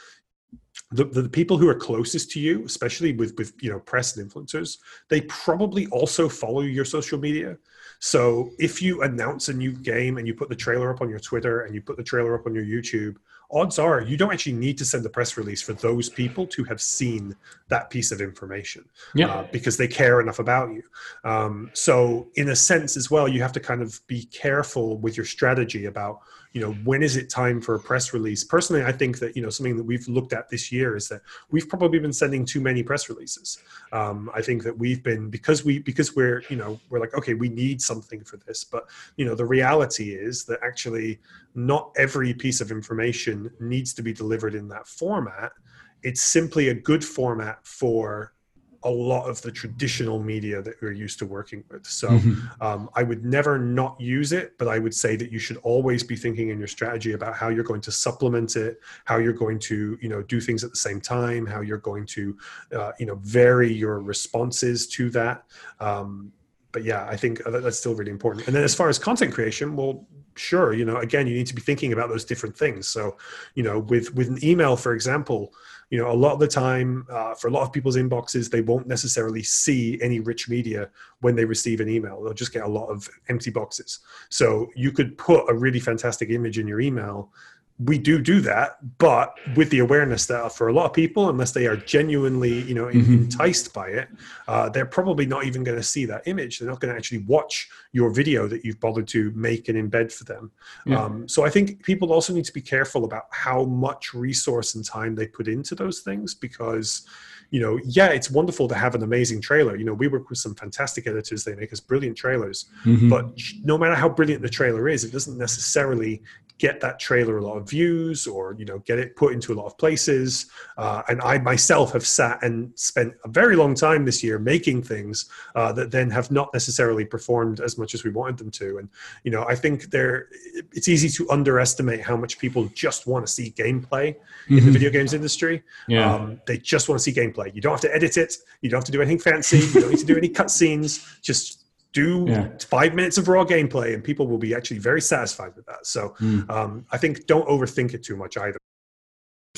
the, the people who are closest to you, especially with with you know press and influencers, they probably also follow your social media. So if you announce a new game and you put the trailer up on your Twitter and you put the trailer up on your YouTube, odds are you don't actually need to send a press release for those people to have seen that piece of information yeah. Uh, because they care enough about you. Um, so in a sense as well, you have to kind of be careful with your strategy about you know when is it time for a press release? Personally i think that you know something that we've looked at this year is that we've probably been sending too many press releases. Um, i think that we've been because we because we're you know we're like okay we need something for this. But you know the reality is that actually not every piece of information needs to be delivered in that format. It's simply a good format for a lot of the traditional media that we're used to working with. So mm-hmm. um, I would never not use it, but I would say that you should always be thinking in your strategy about how you're going to supplement it, how you're going to, you know, do things at the same time, how you're going to, uh, you know, vary your responses to that. Um, but yeah, I think that's still really important. And then as far as content creation, well, sure, you know, again, you need to be thinking about those different things. So, you know, with with an email, for example, you know a lot of the time uh, for a lot of people's inboxes they won't necessarily see any rich media when they receive an email. They'll just get a lot of empty boxes. So you could put a really fantastic image in your email we do do that but with the awareness that for a lot of people unless they are genuinely you know mm-hmm. enticed by it uh, they're probably not even going to see that image they're not going to actually watch your video that you've bothered to make and embed for them yeah. um, so i think people also need to be careful about how much resource and time they put into those things because you know yeah it's wonderful to have an amazing trailer you know we work with some fantastic editors they make us brilliant trailers mm-hmm. but no matter how brilliant the trailer is it doesn't necessarily get that trailer a lot of views or you know get it put into a lot of places. Uh, and i myself have sat and spent a very long time this year making things uh, that then have not necessarily performed as much as we wanted them to. And you know i think there it's easy to underestimate how much people just want to see gameplay mm-hmm. in the video games industry. Yeah. Um, they just want to see gameplay. You don't have to edit it. You don't have to do anything fancy. You don't need to do any cutscenes. Just do yeah. five minutes of raw gameplay and people will be actually very satisfied with that so mm. um, i think don't overthink it too much either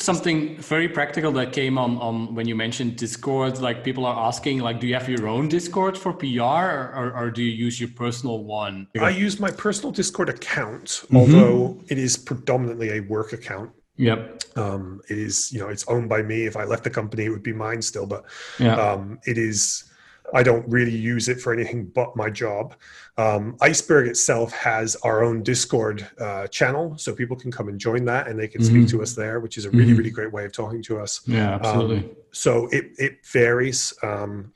something very practical that came on on when you mentioned Discord. Like people are asking, like, do you have your own Discord for PR, or, or, or do you use your personal one? I use my personal Discord account, mm-hmm. although it is predominantly a work account. Yep. Um, it is, you know, it's owned by me. If I left the company, it would be mine still, but yeah. um, it is I don't really use it for anything but my job. Um, Iceberg itself has our own Discord uh, channel, so people can come and join that, and they can mm-hmm. speak to us there, which is a really, mm-hmm. really great way of talking to us. Yeah, absolutely. Um, so it it varies. Um,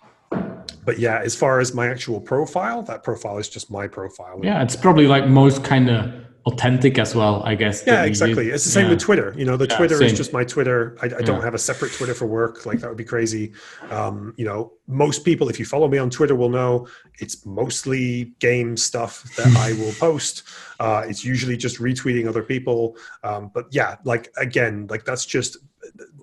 but yeah, as far as my actual profile, that profile is just my profile. Yeah, it's probably like most kind of authentic as well i guess yeah exactly. it's the same yeah. with twitter. You know the yeah, twitter same. is just my twitter. I, I don't have a separate twitter for work. Like that would be crazy. Um, you know most people if you follow me on twitter will know it's mostly game stuff that i will post. Uh, it's usually just retweeting other people. Um, but yeah like again like that's just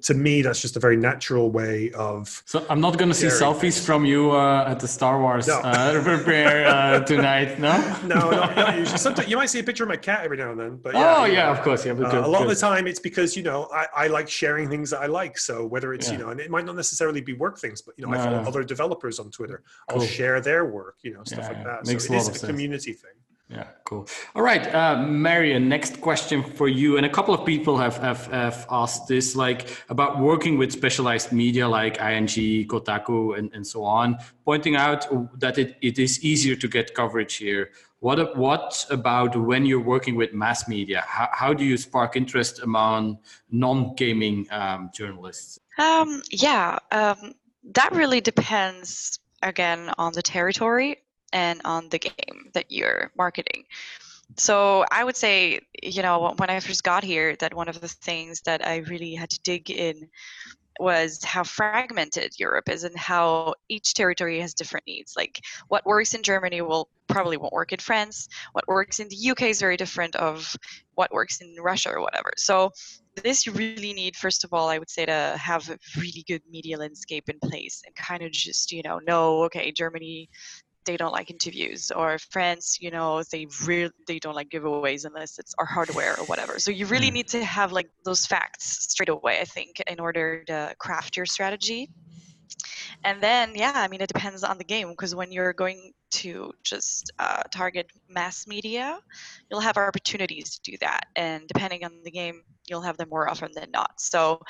to me, that's just a very natural way of. So I'm not going to see selfies things. from you uh, at the Star Wars no. uh, premiere uh, tonight. No. no, no, not usually. Sometimes you might see a picture of my cat every now and then, but yeah, oh yeah, of course, yeah. Uh, good, a lot good. of the time, it's because you know I, I like sharing things that I like. So whether it's yeah. you know, and it might not necessarily be work things, but you know, no, I follow other developers on Twitter. I'll share their work, you know, stuff yeah, like that. So it is a sense. community thing. Yeah, cool. All right, uh, Marion, next question for you. And a couple of people have, have, have asked this, like about working with specialized media like IGN, Kotaku, and, and so on, pointing out that it, it is easier to get coverage here. What, what about when you're working with mass media? How, how do you spark interest among non gaming um, journalists? Um, yeah, um, that really depends again on the territory and on the game that you're marketing. So I would say, you know, when I first got here, that one of the things that I really had to dig in was how fragmented Europe is and how each territory has different needs. Like what works in Germany will probably won't work in France. What works in the UK is very different of what works in Russia or whatever. So this you really need first of all i would say to have a really good media landscape in place and kind of just you know know okay germany they don't like interviews or france you know they really they don't like giveaways unless it's our hardware or whatever. So you really mm. need to have like those facts straight away i think in order to craft your strategy. And then yeah i mean it depends on the game because when you're going to just uh, target mass media you'll have opportunities to do that. And depending on the game you'll have them more often than not. So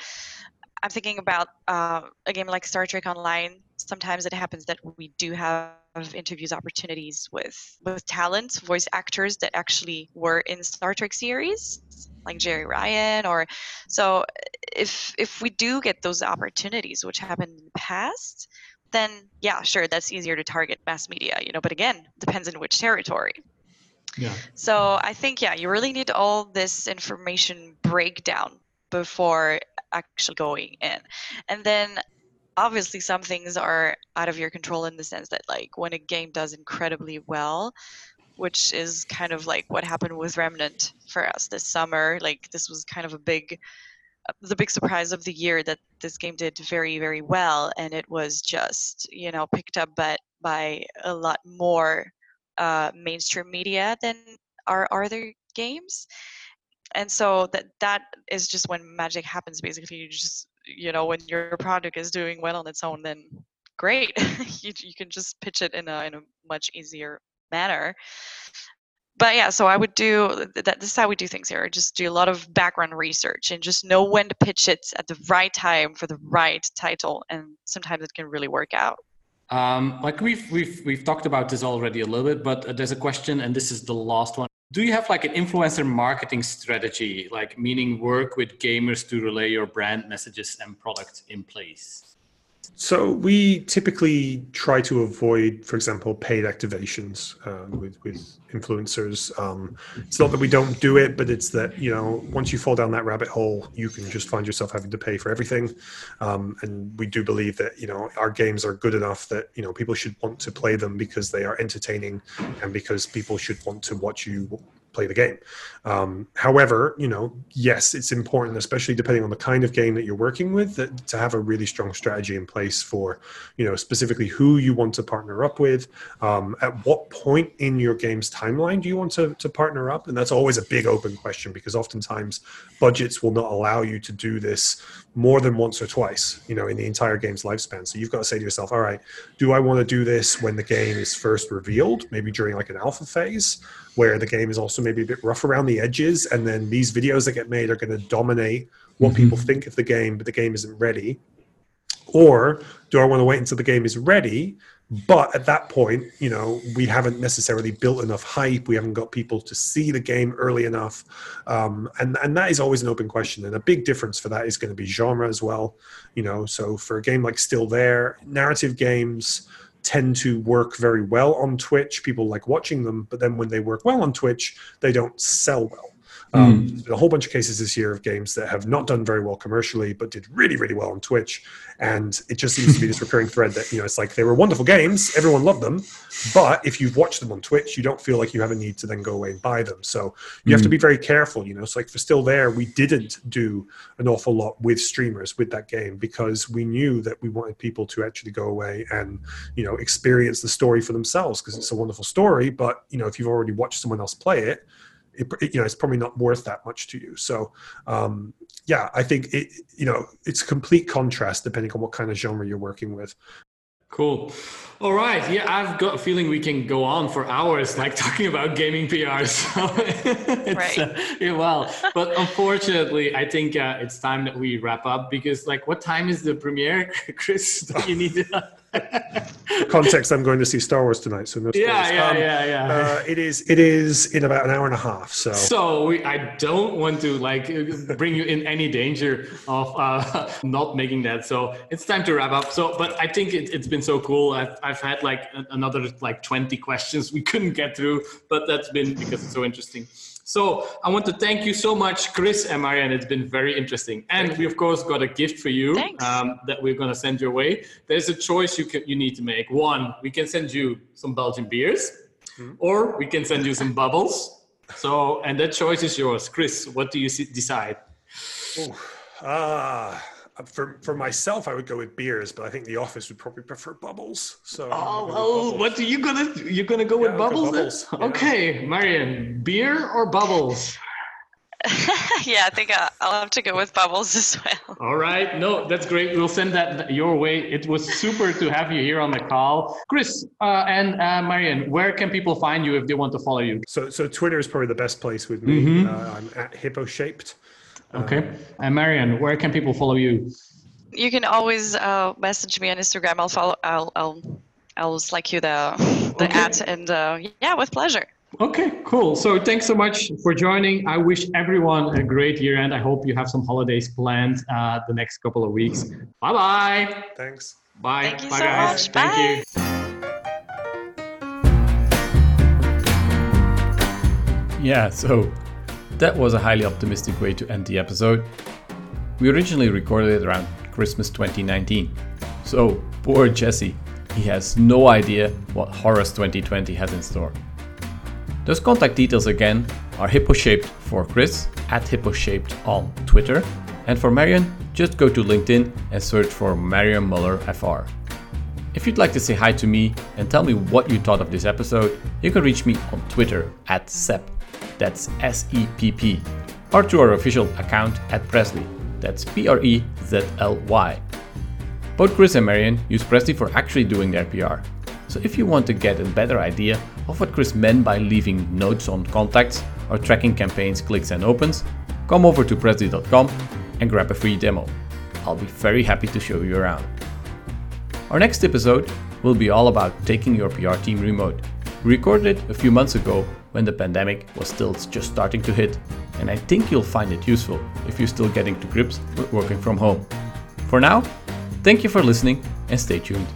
i'm thinking about uh, a game like star trek online. Sometimes it happens that we do have interviews opportunities with with talent voice actors that actually were in star trek series like Jeri Ryan or so if if we do get those opportunities which happened in the past then yeah sure that's easier to target mass media you know but again depends on which territory. Yeah. So i think yeah you really need all this information breakdown before actually going in. And then obviously some things are out of your control in the sense that like when a game does incredibly well which is kind of like what happened with remnant for us this summer like this was kind of a big the big surprise of the year that this game did very very well and it was just you know picked up but by a lot more uh, mainstream media than our other games and so that that is just when magic happens basically you just you know when your product is doing well on its own then great. You, you can just pitch it in a, in a much easier manner. But yeah so i would do that this is how we do things here. Just do a lot of background research and just know when to pitch it at the right time for the right title and sometimes it can really work out. Um, like we've we've we've talked about this already a little bit but uh, there's a question and this is the last one do you have like an influencer marketing strategy? Like meaning work with gamers to relay your brand messages and product in place so we typically try to avoid, for example, paid activations uh, with with influencers. Um, it's not that we don't do it, but it's that you know once you fall down that rabbit hole, you can just find yourself having to pay for everything. Um, and we do believe that you know our games are good enough that you know people should want to play them because they are entertaining, and because people should want to watch you play the game. Um, however, you know, yes, it's important, especially depending on the kind of game that you're working with, that, to have a really strong strategy in place for, you know, specifically who you want to partner up with. Um, at what point in your game's timeline do you want to, to partner up? And that's always a big open question because oftentimes budgets will not allow you to do this more than once or twice, you know, in the entire game's lifespan. So you've got to say to yourself, all right, do I want to do this when the game is first revealed, maybe during like an alpha phase? where the game is also maybe a bit rough around the edges and then these videos that get made are going to dominate what mm-hmm. people think of the game but the game isn't ready or do i want to wait until the game is ready but at that point you know we haven't necessarily built enough hype we haven't got people to see the game early enough um, and and that is always an open question and a big difference for that is going to be genre as well you know so for a game like still there narrative games tend to work very well on Twitch. People like watching them, but then when they work well on Twitch, they don't sell well. Um, mm. A whole bunch of cases this year of games that have not done very well commercially, but did really, really well on Twitch. And it just seems to be this recurring thread that, you know, it's like they were wonderful games, everyone loved them. But if you've watched them on Twitch, you don't feel like you have a need to then go away and buy them. So you mm. have to hmm. be very careful, you know. So, like, for Still There, we didn't do an awful lot with streamers with that game because we knew that we wanted people to actually go away and, you know, experience the story for themselves because it's a wonderful story. But, you know, if you've already watched someone else play it, it, you know it's probably not worth that much to you so um, yeah i think it you know it's complete contrast depending on what kind of genre you're working with Cool. All right. Yeah, I've got a feeling we can go on for hours, like talking about gaming PR. So right. Uh, yeah, well, but unfortunately, I think uh, it's time that we wrap up because, like, what time is the premiere, Chris? you need to. Context: I'm going to see Star Wars tonight, so no Yeah, yeah, um, yeah, yeah. Uh, it is. It is in about an hour and a half. So. So we, I don't want to like bring you in any danger of uh, not making that. So it's time to wrap up. So, but I think it, it's been so cool. I've, I've had like another like 20 questions we couldn't get through, but that's been because it's so interesting. So I want to thank you so much, Chris and Marion. It's been very interesting. And we, of course, got a gift for you um, that we're going to send your way. There's a choice you, can, you need to make. One, we can send you some Belgian beers, mm-hmm. or we can send you some bubbles. So, and that choice is yours. Chris, what do you decide? Ah. Uh for for myself, I would go with beers, but I think the office would probably prefer bubbles. So oh, well, what are you gonna you're gonna go yeah, with bubbles? Go bubbles. Yeah. Okay, Marion, beer or bubbles? yeah, I think uh, I'll have to go with bubbles as well. All right, no, that's great. We'll send that your way. It was super to have you here on the call, Chris uh, and uh, Marion. Where can people find you if they want to follow you? So, so Twitter is probably the best place with me. Mm-hmm. Uh, I'm at hippo shaped. Okay. And Marion, where can people follow you? You can always uh, message me on Instagram. I'll follow. I'll I'll I'll like you the the okay. at and uh, yeah, with pleasure. Okay, cool. So thanks so much for joining. I wish everyone a great year and I hope you have some holidays planned uh, the next couple of weeks. Bye bye. Thanks. Bye. Thank you bye, so guys. Much. Thank Bye. you. Yeah, so that was a highly optimistic way to end the episode. We originally recorded it around Christmas 2019. So, poor Jesse, he has no idea what Horus 2020 has in store. Those contact details again are hippo-shaped for Chris at hippo-shaped on Twitter, and for Marion, just go to LinkedIn and search for Marion Muller FR. If you'd like to say hi to me and tell me what you thought of this episode, you can reach me on Twitter at Sepp that's S E P P, or to our official account at Prezly. that's P R E Z L Y. Both Chris and Marion use Prezly for actually doing their PR. So if you want to get a better idea of what Chris meant by leaving notes on contacts or tracking campaigns, clicks, and opens, come over to Prezly.com and grab a free demo. I'll be very happy to show you around. Our next episode will be all about taking your PR team remote. We recorded it a few months ago when the pandemic was still just starting to hit, and I think you'll find it useful if you're still getting to grips with working from home. For now, thank you for listening and stay tuned.